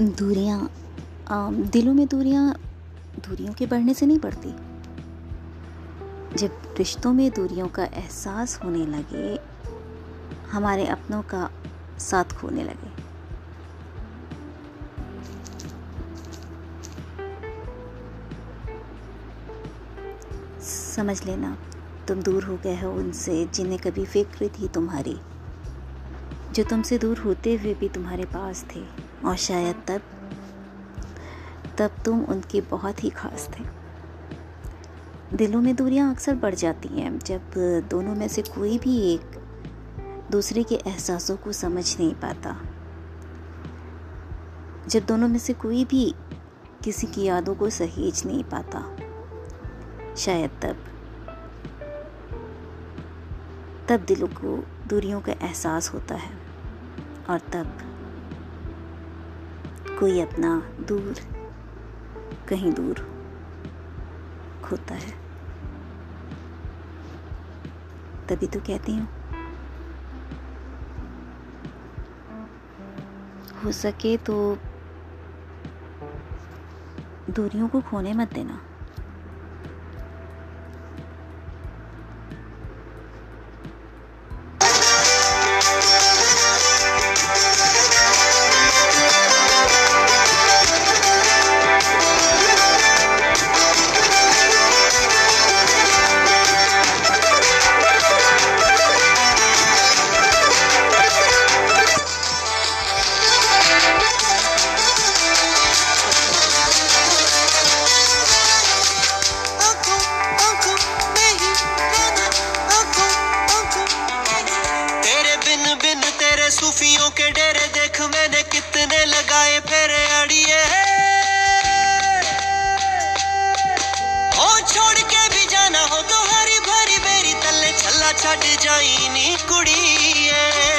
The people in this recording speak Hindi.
दूरियाँ दिलों में दूरियाँ दूरियों के बढ़ने से नहीं बढ़ती। जब रिश्तों में दूरियों का एहसास होने लगे, हमारे अपनों का साथ खोने लगे। समझ लेना, तुम दूर हो गए हो उनसे जिन्हें कभी फ़िक्र थी तुम्हारी। जो तुमसे दूर होते हुए भी तुम्हारे पास थे। और शायद तब तब तुम उनके बहुत ही खास थे। दिलों में दूरियाँ अक्सर बढ़ जाती हैं, जब दोनों में से कोई भी एक दूसरे के एहसासों को समझ नहीं पाता। जब दोनों में से कोई भी किसी की यादों को सहेज नहीं पाता, शायद तब तब दिलों को, दूरियों का एहसास होता है, और तब कोई अपना दूर, कहीं दूर खोता है। तभी तो कहती हूँ। हो सके तो दूरियों को खोने मत देना। जाना हो तो हरी